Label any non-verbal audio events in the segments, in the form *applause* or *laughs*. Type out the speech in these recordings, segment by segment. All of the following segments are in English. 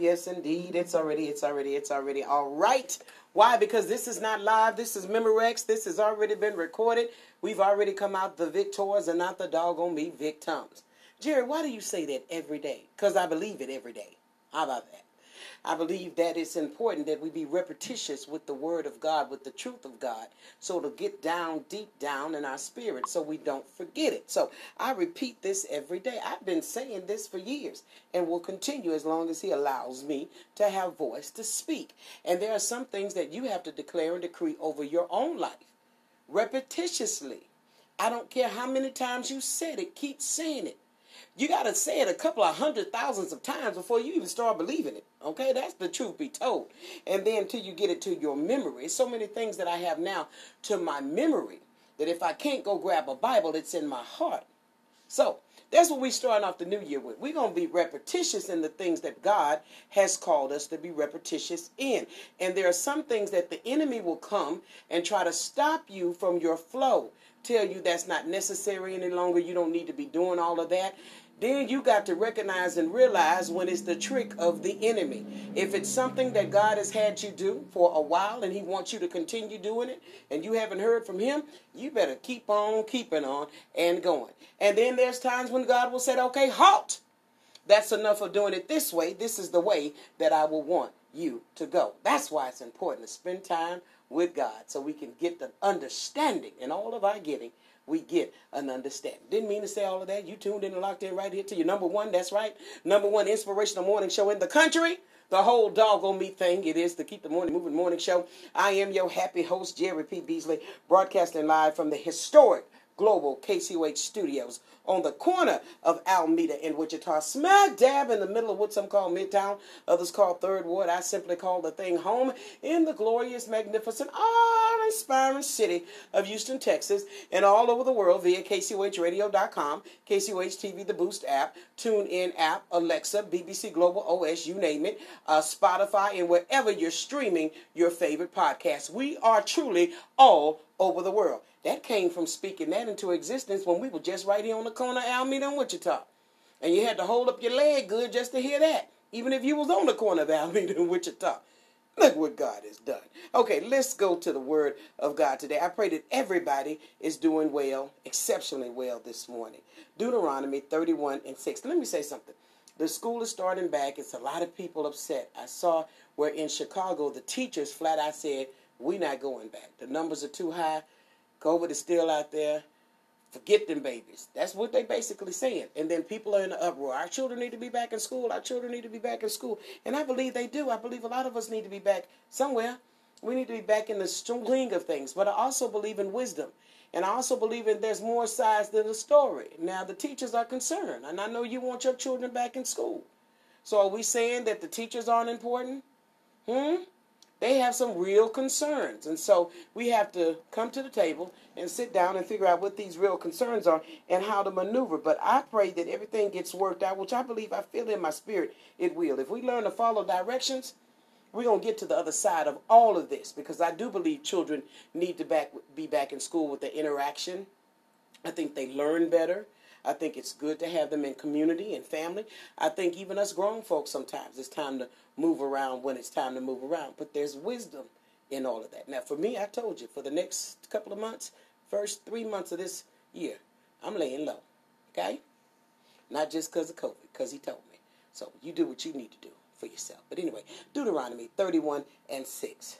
yes, indeed. It's already, it's already, it's already all right. Why? Because this is not live. This is Memorex. This has already been recorded. We've already come out the victors and not the doggone me victims. Jerry, why do you say that every day? Because I believe it every day. How about that? I believe that it's important that we be repetitious with the word of God, with the truth of God, so to get down deep down in our spirit so we don't forget it. So I repeat this every day. I've been saying this for years and will continue as long as He allows me to have voice to speak. And there are some things that you have to declare and decree over your own life repetitiously. I don't care how many times you said it, keep saying it you got to say it a couple of hundred thousands of times before you even start believing it. Okay, that's the truth be told. And then until you get it to your memory, so many things that I have now to my memory that if I can't go grab a Bible, it's in my heart. So that's what we're starting off the new year with. We're going to be repetitious in the things that God has called us to be repetitious in. And there are some things that the enemy will come and try to stop you from your flow, tell you that's not necessary any longer, you don't need to be doing all of that. Then you got to recognize and realize when it's the trick of the enemy. If it's something that God has had you do for a while and He wants you to continue doing it and you haven't heard from Him, you better keep on keeping on and going. And then there's times when God will say, okay, halt. That's enough of doing it this way. This is the way that I will want you to go. That's why it's important to spend time with God so we can get the understanding in all of our getting we get an understanding. Didn't mean to say all of that. You tuned in and locked in right here to your number one. That's right. Number one inspirational morning show in the country. The whole doggone me thing it is to keep the morning moving morning show. I am your happy host, Jerry P. Beasley, broadcasting live from the historic Global KCOH studios on the corner of Alameda and Wichita, smack dab in the middle of what some call Midtown, others call Third Ward. I simply call the thing home in the glorious, magnificent, awe-inspiring city of Houston, Texas, and all over the world via KCOHradio.com, KCOH TV, the Boost app, TuneIn app, Alexa, BBC Global OS, you name it, uh, Spotify, and wherever you're streaming your favorite podcast. We are truly all over the world. That came from speaking that into existence when we were just right here on the corner of Alameda and Wichita. And you had to hold up your leg good just to hear that, even if you was on the corner of *laughs* Alameda and Wichita. Look what God has done. Okay, let's go to the Word of God today. I pray that everybody is doing well, exceptionally well this morning. Deuteronomy 31 and 6. Let me say something. The school is starting back. It's a lot of people upset. I saw where in Chicago the teachers flat out said, We're not going back. The numbers are too high. COVID is still out there. Forget them babies. That's what they basically saying. And then people are in an uproar. Our children need to be back in school. Our children need to be back in school. And I believe they do. I believe a lot of us need to be back somewhere. We need to be back in the swing of things. But I also believe in wisdom. And I also believe in there's more sides to the story. Now the teachers are concerned. And I know you want your children back in school. So are we saying that the teachers aren't important? Hmm? They have some real concerns. And so we have to come to the table and sit down and figure out what these real concerns are and how to maneuver. But I pray that everything gets worked out, which I believe I feel in my spirit it will. If we learn to follow directions, we're going to get to the other side of all of this because I do believe children need to back, be back in school with the interaction. I think they learn better. I think it's good to have them in community and family. I think even us grown folks sometimes it's time to move around when it's time to move around. But there's wisdom in all of that. Now, for me, I told you, for the next couple of months, first three months of this year, I'm laying low. Okay? Not just because of COVID, because he told me. So you do what you need to do for yourself. But anyway, Deuteronomy 31 and 6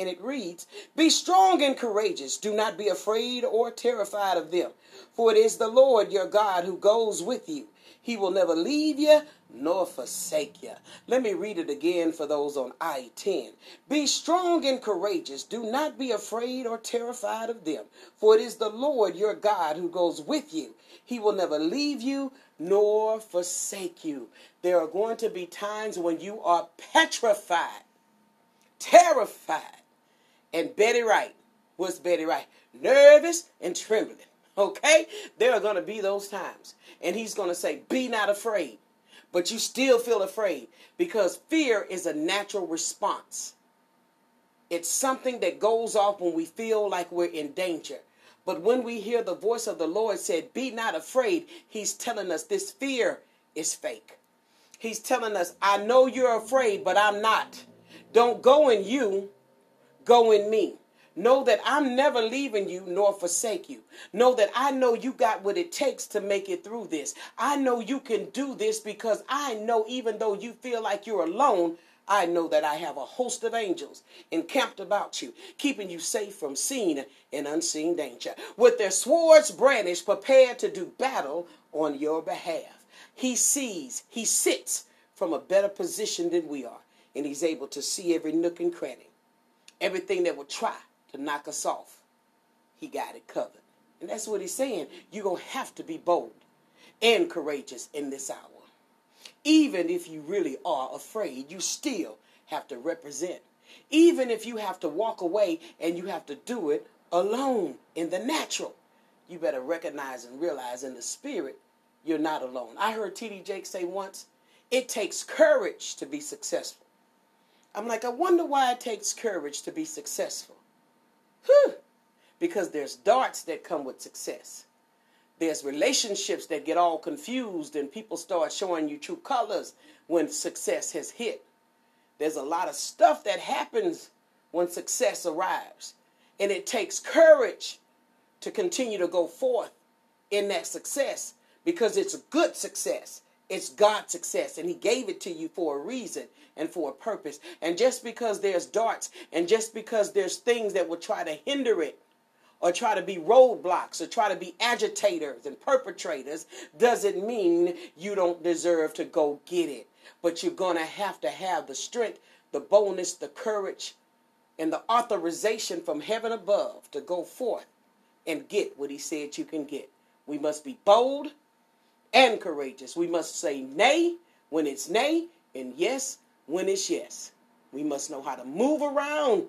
and it reads, Be strong and courageous. Do not be afraid or terrified of them. For it is the Lord your God who goes with you. He will never leave you nor forsake you. Let me read it again for those on I 10. Be strong and courageous. Do not be afraid or terrified of them. For it is the Lord your God who goes with you. He will never leave you nor forsake you. There are going to be times when you are petrified, terrified and Betty Wright. What's Betty Wright? Nervous and trembling. Okay? There are going to be those times. And he's going to say, Be not afraid. But you still feel afraid because fear is a natural response. It's something that goes off when we feel like we're in danger. But when we hear the voice of the Lord said, Be not afraid, he's telling us this fear is fake. He's telling us, I know you're afraid, but I'm not. Don't go in you, go in me. Know that I'm never leaving you nor forsake you. Know that I know you got what it takes to make it through this. I know you can do this because I know even though you feel like you're alone, I know that I have a host of angels encamped about you, keeping you safe from seen and unseen danger. With their swords brandished, prepared to do battle on your behalf. He sees, he sits from a better position than we are, and he's able to see every nook and cranny everything that would try to knock us off, he got it covered. And that's what he's saying. You're going to have to be bold and courageous in this hour. Even if you really are afraid, you still have to represent. Even if you have to walk away and you have to do it alone in the natural, you better recognize and realize in the spirit you're not alone. I heard T.D. Jakes say once, it takes courage to be successful. I'm like, I wonder why it takes courage to be successful. Whew. Because there's darts that come with success. There's relationships that get all confused and people start showing you true colors when success has hit. There's a lot of stuff that happens when success arrives. And it takes courage to continue to go forth in that success because it's a good success. It's God's success, and He gave it to you for a reason and for a purpose. And just because there's darts, and just because there's things that will try to hinder it, or try to be roadblocks, or try to be agitators and perpetrators, doesn't mean you don't deserve to go get it. But you're going to have to have the strength, the boldness, the courage, and the authorization from heaven above to go forth and get what He said you can get. We must be bold and courageous. We must say nay when it's nay and yes when it's yes. We must know how to move around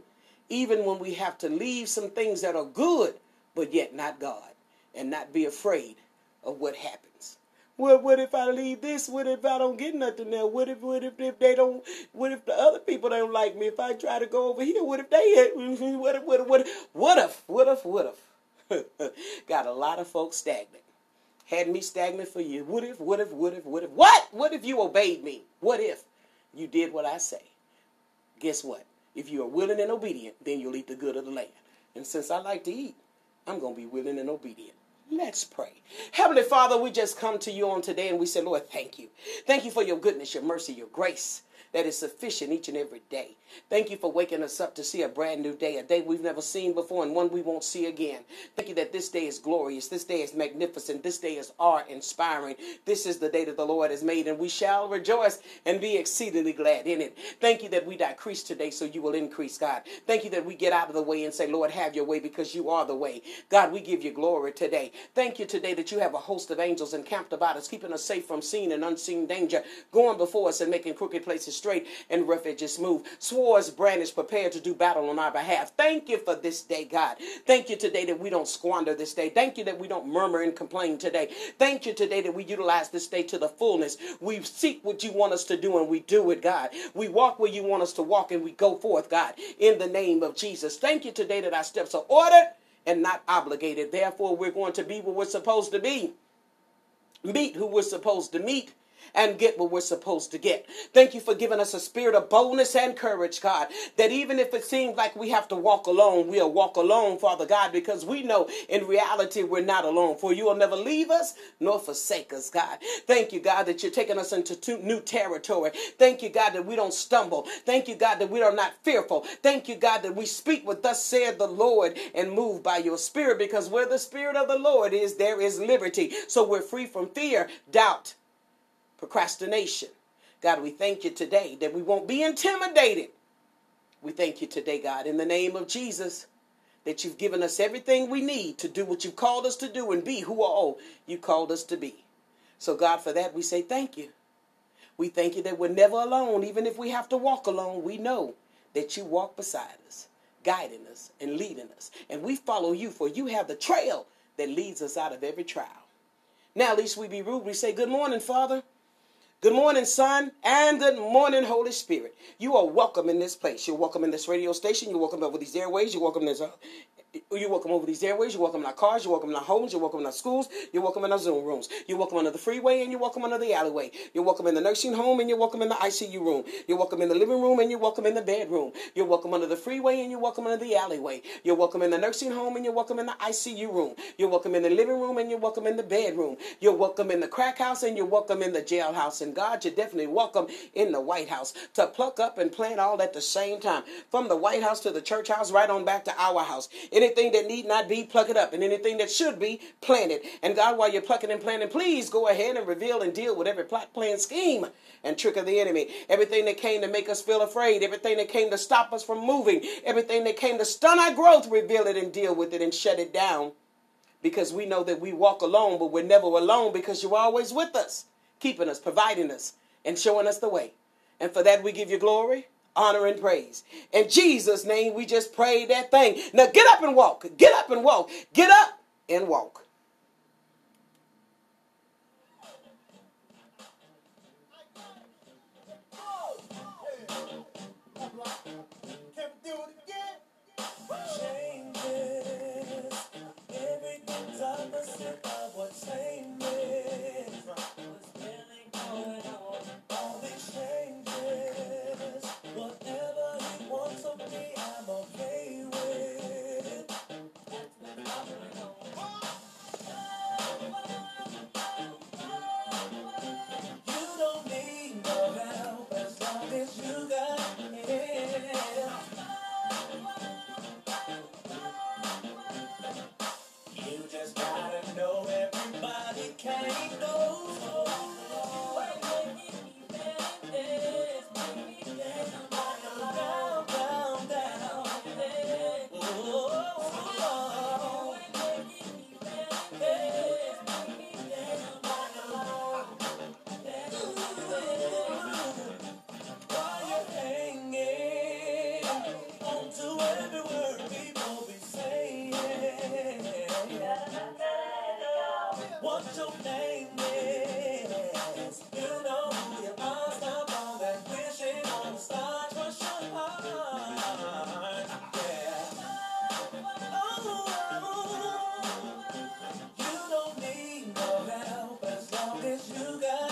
even when we have to leave some things that are good but yet not God and not be afraid of what happens. Well, what if I leave this? What if I don't get nothing there? What if, what if, if they don't? What if the other people don't like me? If I try to go over here, what if they? *laughs* What if? What if? What if? What if? What if? What *laughs* if? Got a lot of folks stagnant had me stagnant for years. What if, what if, what if, what if, what? What if you obeyed me? What if you did what I say? Guess what? If you are willing and obedient, then you'll eat the good of the land. And since I like to eat, I'm going to be willing and obedient. Let's pray. Heavenly Father, we just come to you on today and we say, Lord, thank you. Thank you for your goodness, your mercy, your grace that is sufficient each and every day. Thank you for waking us up to see a brand new day, a day we've never seen before and one we won't see again. Thank you that this day is glorious, this day is magnificent, this day is awe inspiring. This is the day that the Lord has made, and we shall rejoice and be exceedingly glad in it. Thank you that we decrease today so you will increase, God. Thank you that we get out of the way and say, Lord, have your way because you are the way. God, we give you glory today. Thank you today that you have a host of angels encamped about us, keeping us safe from seen and unseen danger, going before us and making crooked places straight and edges smooth. Swords brandished, prepared to do battle on our behalf. Thank you for this day, God. Thank you today that we don't squander this day. Thank you that we don't murmur and complain today. Thank you today that we utilize this day to the fullness. We seek what you want us to do and we do it, God. We walk where you want us to walk and we go forth, God, in the name of Jesus. Thank you today that our steps are ordered and not obligated. Therefore, we're going to be where we're supposed to be, meet who we're supposed to meet and get what we're supposed to get. Thank you for giving us a spirit of boldness and courage, God, that even if it seems like we have to walk alone, we'll walk alone, Father God, because we know in reality we're not alone. For you will never leave us nor forsake us, God. Thank you, God, that you're taking us into new territory. Thank you, God, that we don't stumble. Thank you, God, that we are not fearful. Thank you, God, that we speak what thus said the Lord and move by your spirit, because where the spirit of the Lord is, there is liberty. So we're free from fear, doubt, procrastination. God, we thank you today that we won't be intimidated. We thank you today, God, in the name of Jesus, that you've given us everything we need to do what you've called us to do and be who all you called us to be. So, God, for that, we say thank you. We thank you that we're never alone. Even if we have to walk alone, we know that you walk beside us, guiding us and leading us. And we follow you, for you have the trail that leads us out of every trial. Now, at least we be rude, we say, Good morning, Father. Good morning, Son, and good morning, Holy Spirit. You are welcome in this place. You're welcome in this radio station. You're welcome over these airways. You're welcome in this, uh, you're welcome over these airways. You're welcome in our cars. You're welcome in our homes. You're welcome in our schools. You're welcome in our Zoom rooms. You're welcome under the freeway and you're welcome under the alleyway. You're welcome in the nursing home and you're welcome in the ICU room. You're welcome in the living room and you're welcome in the bedroom. You're welcome under the freeway and you're welcome under the alleyway. You're welcome in the nursing home and you're welcome in the ICU room. You're welcome in the living room and you're welcome in the bedroom. You're welcome in the crack house and you're welcome in the jailhouse. And God, you're definitely welcome in the White House to pluck up and plant all at the same time. From the White House to the church house, right on back to our house. Anything that need not be, pluck it up. And anything that should be, planted. And God, while you're plucking and planting, please go ahead and reveal and deal with every plot, plan, scheme, and trick of the enemy. Everything that came to make us feel afraid, everything that came to stop us from moving, everything that came to stun our growth, reveal it and deal with it and shut it down. Because we know that we walk alone, but we're never alone because you're always with us, keeping us, providing us, and showing us the way. And for that, we give you glory, honor, and praise. In Jesus' name, we just pray that thing. Now get up and walk. Get up and walk. Get up and walk. You got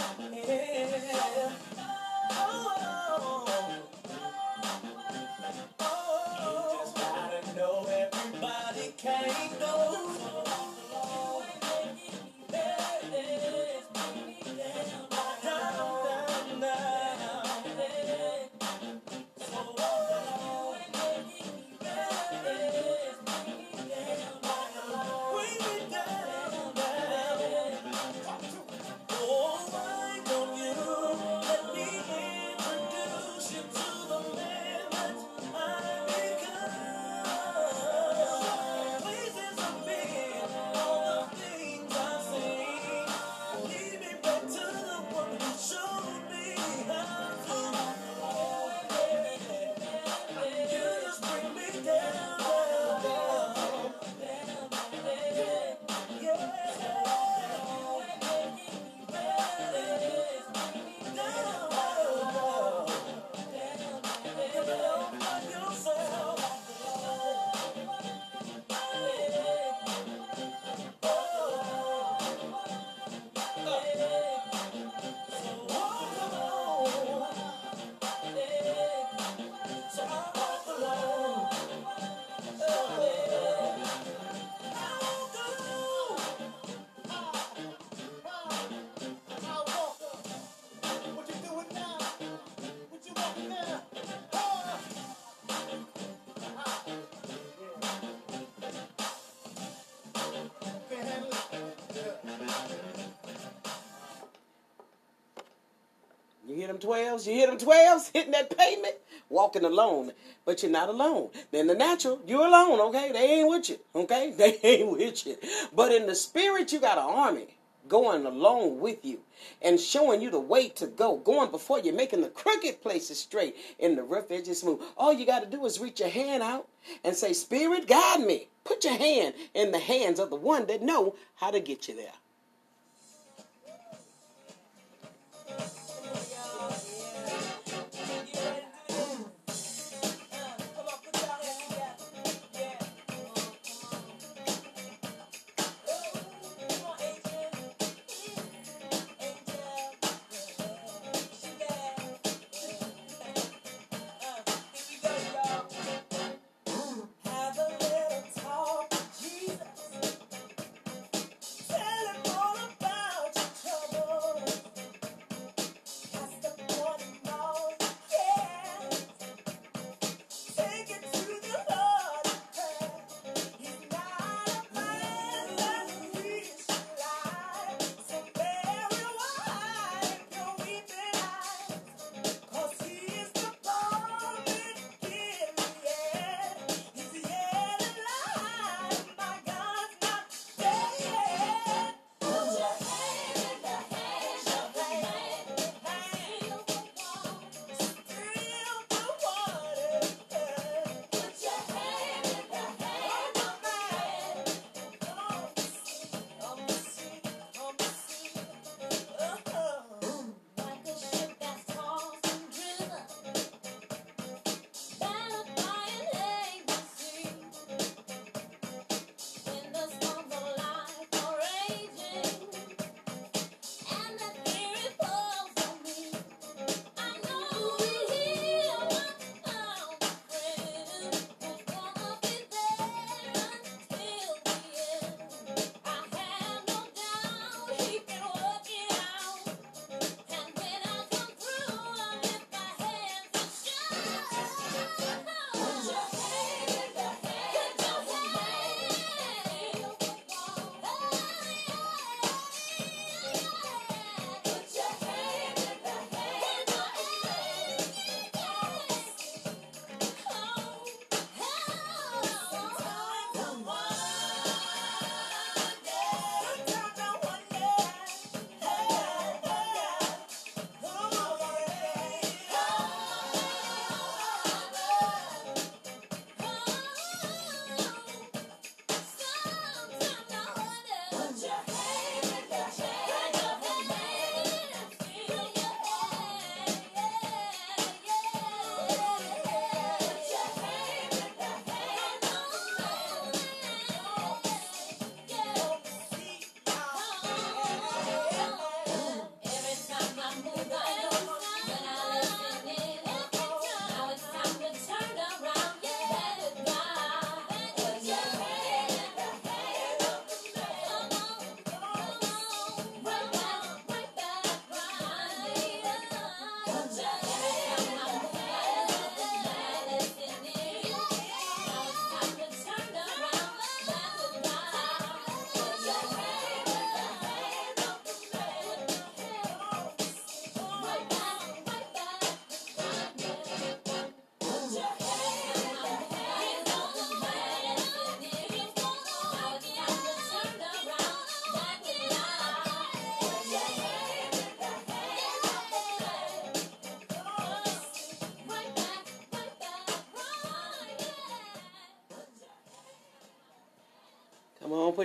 them 12s? You hear them 12s hitting that pavement? Walking alone. But you're not alone. In the natural, you're alone, okay? They ain't with you, okay? *laughs* They ain't with you. But in the spirit, you got an army going along with you and showing you the way to go, going before you, making the crooked places straight and the rough edges smooth. All you got to do is reach your hand out and say, Spirit, guide me. Put your hand in the hands of the one that know how to get you there.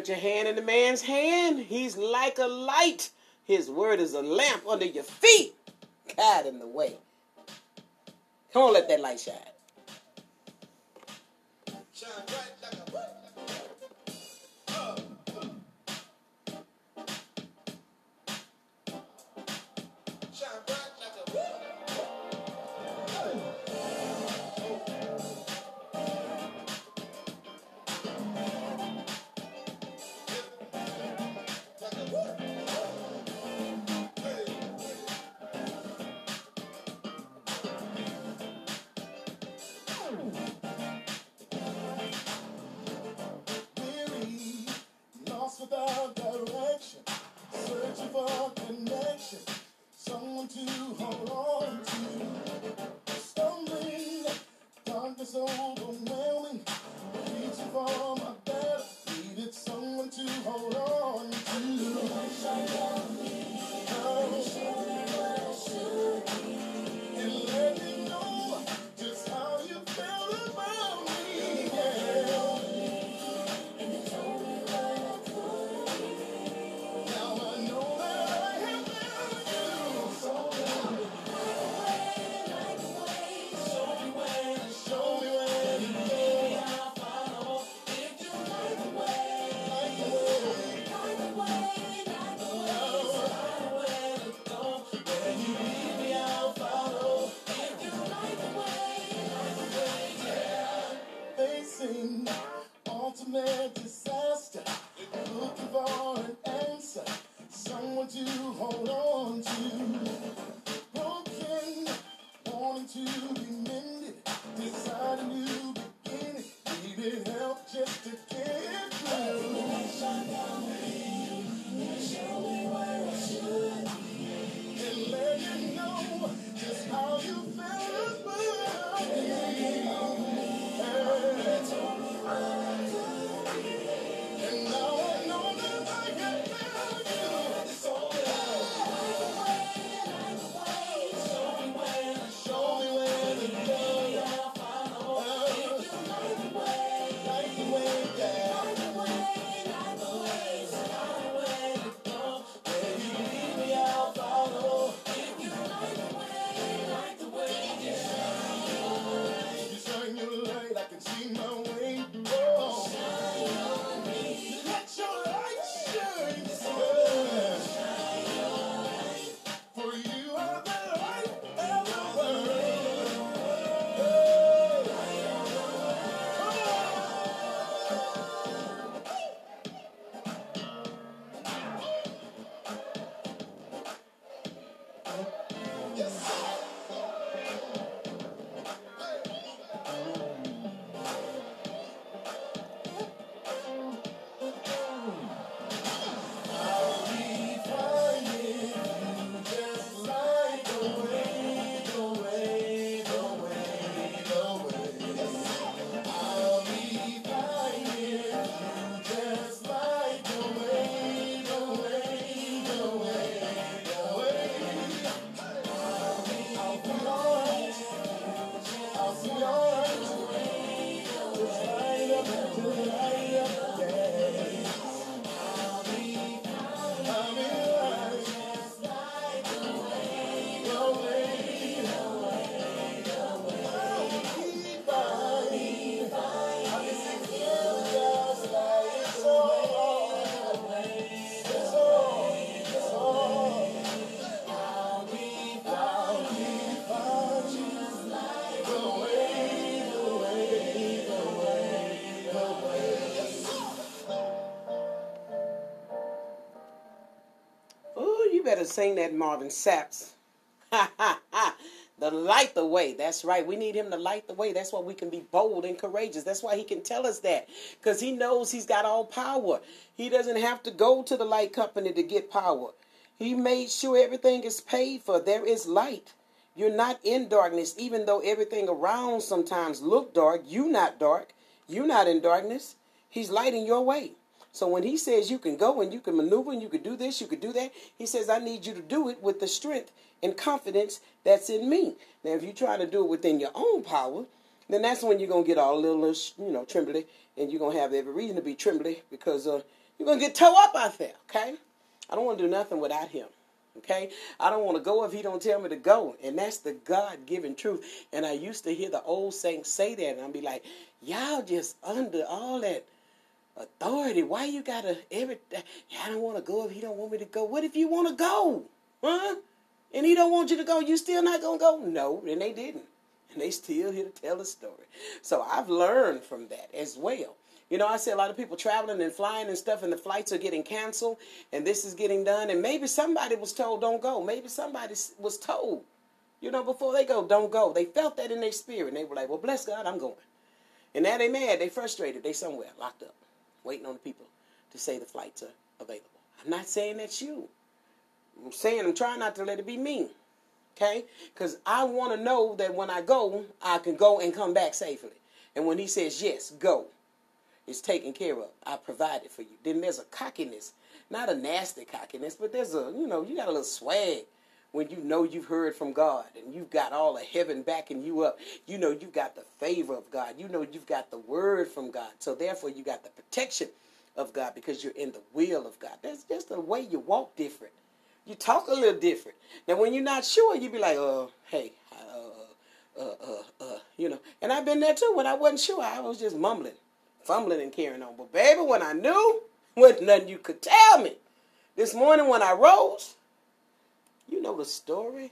Put your hand in the man's hand. He's like a light. His word is a lamp under your feet. God in the way. Come on, let that light shine. Sing that Marvin Sapp's. *laughs* The light the way. That's right. We need him to light the way. That's why we can be bold and courageous. That's why he can tell us that. Because he knows he's got all power. He doesn't have to go to the light company to get power. He made sure everything is paid for. There is light. You're not in darkness, even though everything around sometimes look dark. You not dark. You not in darkness. He's lighting your way. So when he says you can go and you can maneuver and you can do this, you can do that, he says, I need you to do it with the strength and confidence that's in me. Now, if you try to do it within your own power, then that's when you're going to get all a little, you know, trembly, and you're going to have every reason to be trembly because uh, You're going to get towed up out there, okay? I don't want to do nothing without him. Okay, I don't want to go if he don't tell me to go, and that's the God-given truth. And I used to hear the old saints say that, and I'd be like, "Y'all just under all that authority. Why you gotta every? I don't want to go if he don't want me to go. What if you want to go, huh? And he don't want you to go, you still not gonna go? No, and they didn't, and they still here to tell the story. So I've learned from that as well. You know, I see a lot of people traveling and flying and stuff, and the flights are getting canceled, and this is getting done. And maybe somebody was told, don't go. Maybe somebody was told, you know, before they go, don't go. They felt that in their spirit, and they were like, well, bless God, I'm going. And now they mad, they frustrated, they somewhere locked up, waiting on the people to say the flights are available. I'm not saying that's you. I'm saying I'm trying not to let it be me. Okay? Because I want to know that when I go, I can go and come back safely. And when he says, yes, go, it's taken care of. I provided for you. Then there's a cockiness, not a nasty cockiness, but there's a, you know, you got a little swag when you know you've heard from God and you've got all of heaven backing you up. You know you've got the favor of God. You know you've got the word from God. So therefore you got the protection of God because you're in the will of God. That's just the way you walk different. You talk a little different. Now when you're not sure, you be like, uh, hey, uh, uh, uh, uh, you know. And I've been there too. When I wasn't sure, I was just mumbling, fumbling, and carrying on. But baby, when I knew, *laughs* wasn't nothing you could tell me. This morning when I rose, you know the story.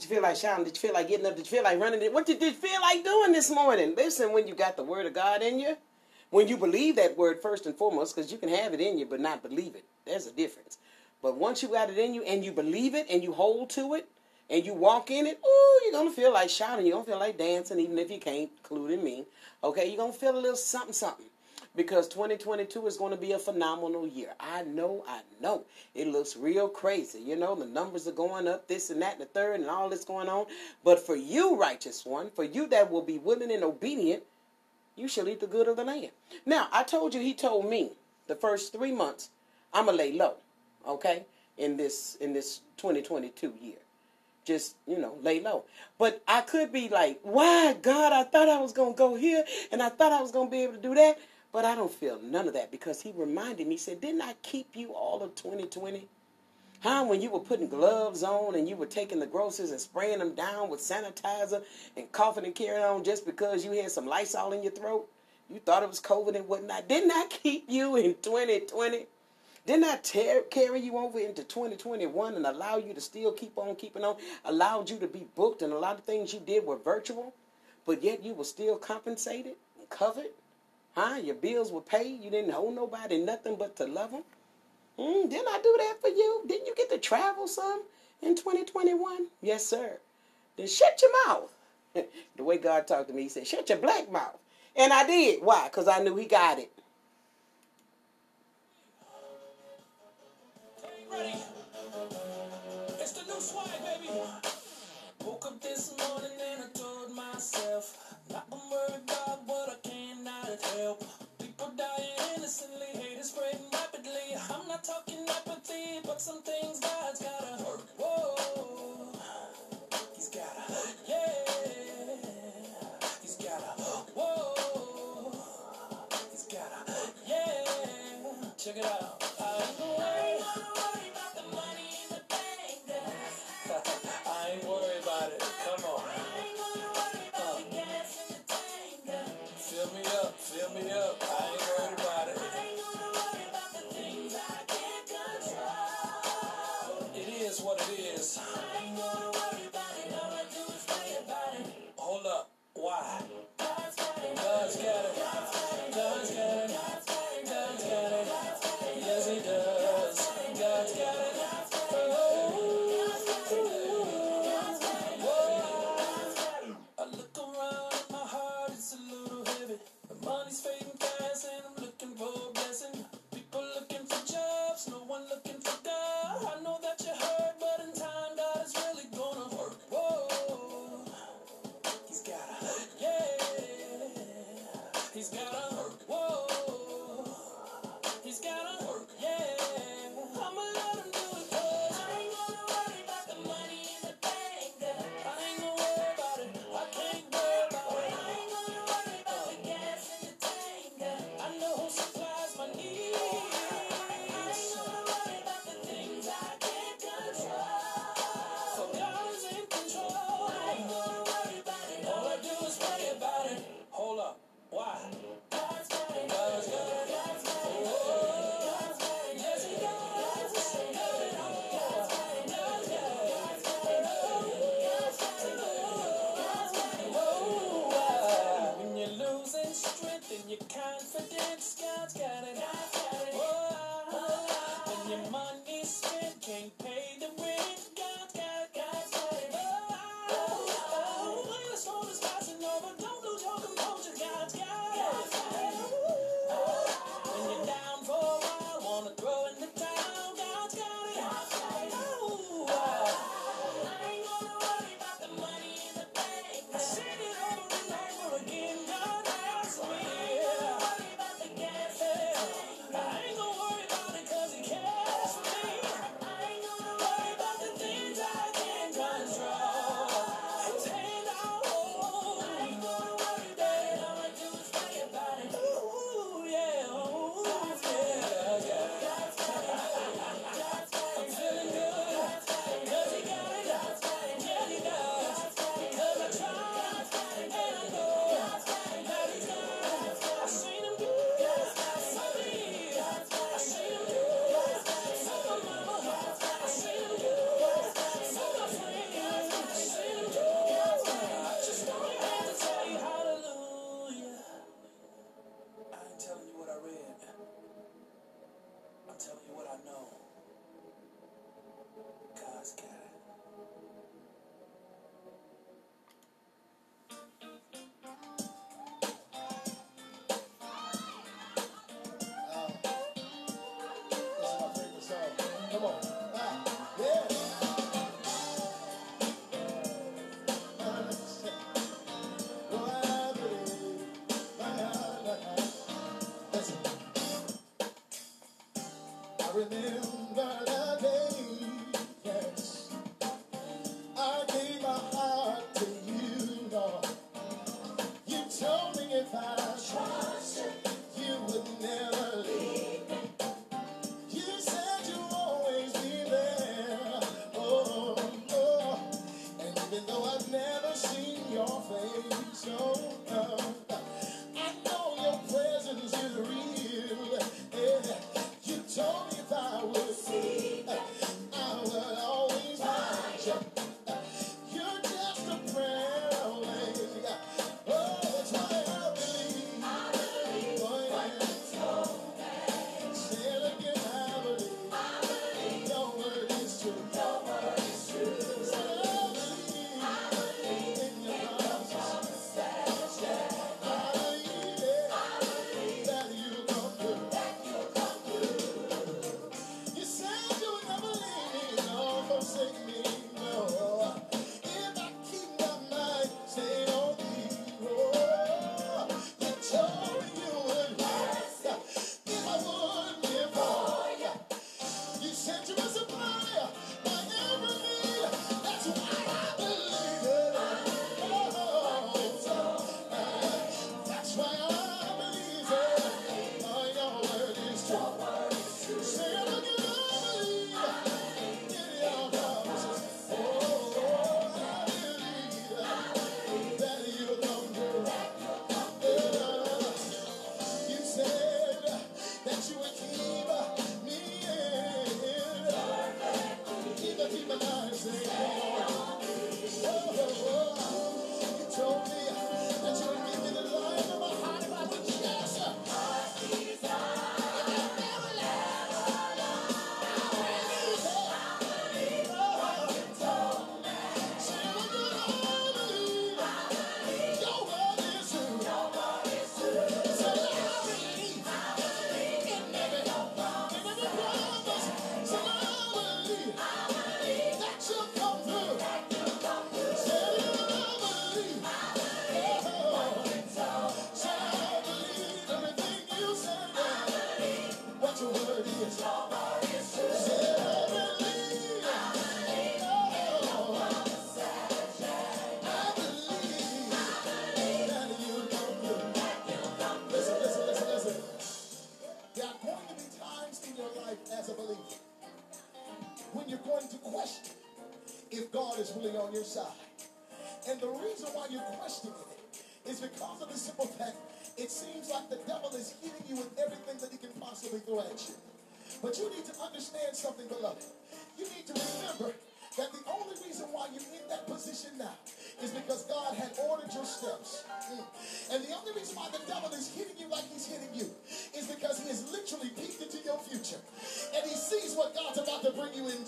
Did you feel like shouting? Did you feel like getting up? Did you feel like running? What did you feel like doing this morning? Listen, when you got the word of God in you, when you believe that word first and foremost, because you can have it in you but not believe it. There's a difference. But once you got it in you and you believe it and you hold to it and you walk in it, ooh, you're gonna feel like shouting. You're gonna feel like dancing, even if you can't, including me. Okay, you're gonna feel a little something, something. Because 2022 is going to be a phenomenal year. I know, I know. It looks real crazy. You know, the numbers are going up, this and that, and the third, and all this going on. But for you, righteous one, for you that will be willing and obedient, you shall eat the good of the land. Now, I told you, he told me the first three months, I'm gonna lay low, okay, in this in this 2022 year. Just you know, lay low. But I could be like, why, God? I thought I was gonna go here, and I thought I was gonna be able to do that, but I don't feel none of that because He reminded me. He said, didn't I keep you all of 2020? Huh? When you were putting gloves on and you were taking the groceries and spraying them down with sanitizer and coughing and carrying on just because you had some Lysol in your throat? You thought it was COVID and whatnot. Didn't I keep you in 2020? Didn't I tear, carry you over into 2021 and allow you to still keep on keeping on? Allowed you to be booked and a lot of things you did were virtual, but yet you were still compensated and covered? Huh? Your bills were paid. You didn't owe nobody nothing but to love them. Mm, didn't I do that for you? Didn't you get to travel some in 2021? Yes, sir. Then shut your mouth. *laughs* the way God talked to me, he said, shut your black mouth. And I did. Why? Because I knew he got it. Ready? It's the new swag, baby. Woke up this morning and I told myself, not I innocently, hate is spreading rapidly. I'm not talking apathy, but some things God's gotta hurt. Whoa, God's got it.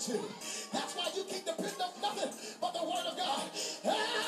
That's why you can depend on nothing but the Word of God. Ah!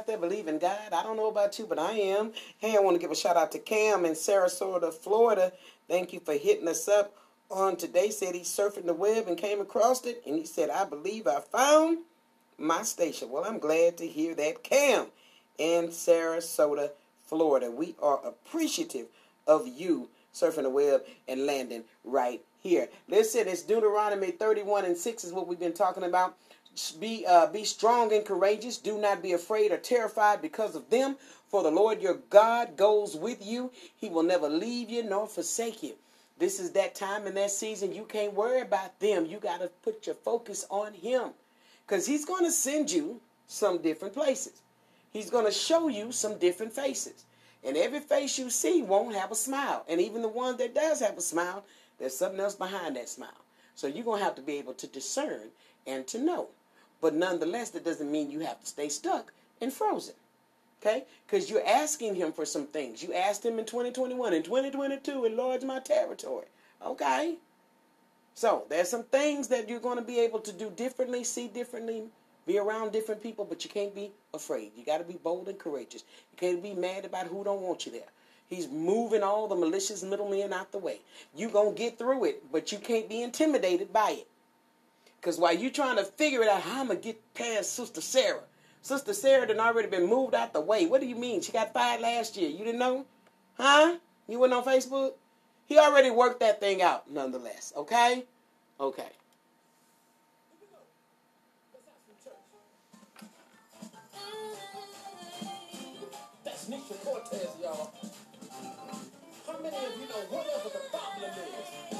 Out there believe in God? I don't know about you, but I am. Hey, I want to give a shout out to Cam in Sarasota, Florida. Thank you for hitting us up on today. Said he's surfing the web and came across it, and he said, "I believe I found my station." Well, I'm glad to hear that, Cam in Sarasota, Florida. We are appreciative of you surfing the web and landing right here. Listen, it's Deuteronomy 31 and 6 is what we've been talking about. Be uh, be strong and courageous. Do not be afraid or terrified because of them. For the Lord your God goes with you. He will never leave you nor forsake you. This is that time and that season. You can't worry about them. You got to put your focus on Him, because He's going to send you some different places. He's going to show you some different faces. And every face you see won't have a smile. And even the one that does have a smile, there's something else behind that smile. So you're going to have to be able to discern and to know. But nonetheless, that doesn't mean you have to stay stuck and frozen. Okay? Because you're asking him for some things. You asked him in 2021. In 2022, enlarge my territory. Okay? So there's some things that you're going to be able to do differently, see differently, be around different people, but you can't be afraid. You got to be bold and courageous. You can't be mad about who don't want you there. He's moving all the malicious middlemen out the way. you going to get through it, but you can't be intimidated by it. Because while you trying to figure it out, how I'm going to get past Sister Sarah. Sister Sarah done already been moved out the way. What do you mean? She got fired last year. You didn't know? Huh? You went on Facebook? He already worked that thing out, nonetheless. Okay? Okay. That's Nisha Cortez, y'all. How many of you know whatever the problem is,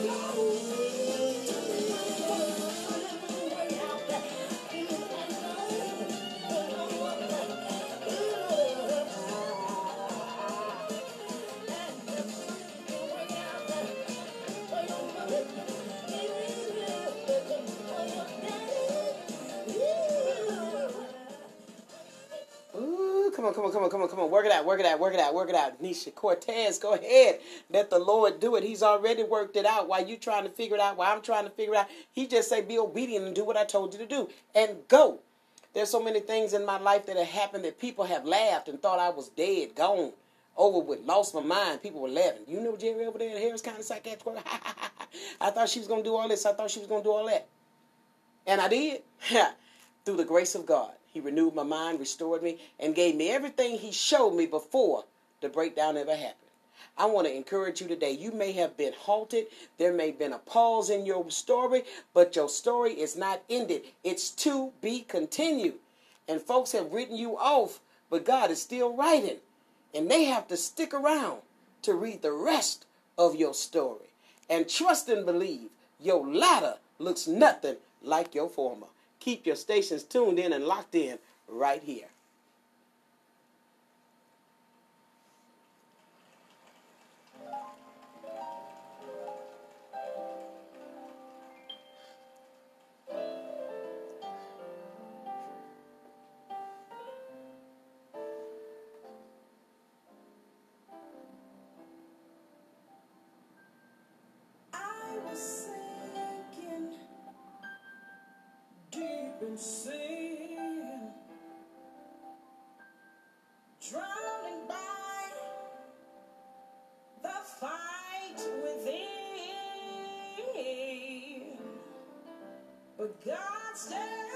Way on, come on, come on, come on. Work it out, work it out, work it out, work it out. Nisha Cortez, go ahead. Let the Lord do it. He's already worked it out. While you trying to figure it out, while I'm trying to figure it out, he just say, be obedient and do what I told you to do. And go. There's so many things in my life that have happened that people have laughed and thought I was dead, gone, over with, lost my mind. People were laughing. You know Jerry over there at Harris County Psychiatric Ward? *laughs* I thought she was going to do all this. I thought she was going to do all that. And I did. *laughs* Through the grace of God. He renewed my mind, restored me, and gave me everything He showed me before the breakdown ever happened. I want to encourage you today. You may have been halted. There may have been a pause in your story, but your story is not ended. It's to be continued. And folks have written you off, but God is still writing. And they have to stick around to read the rest of your story. And trust and believe your latter looks nothing like your former. Keep your stations tuned in and locked in right here. In sin, drowning by the fight within. But God stepped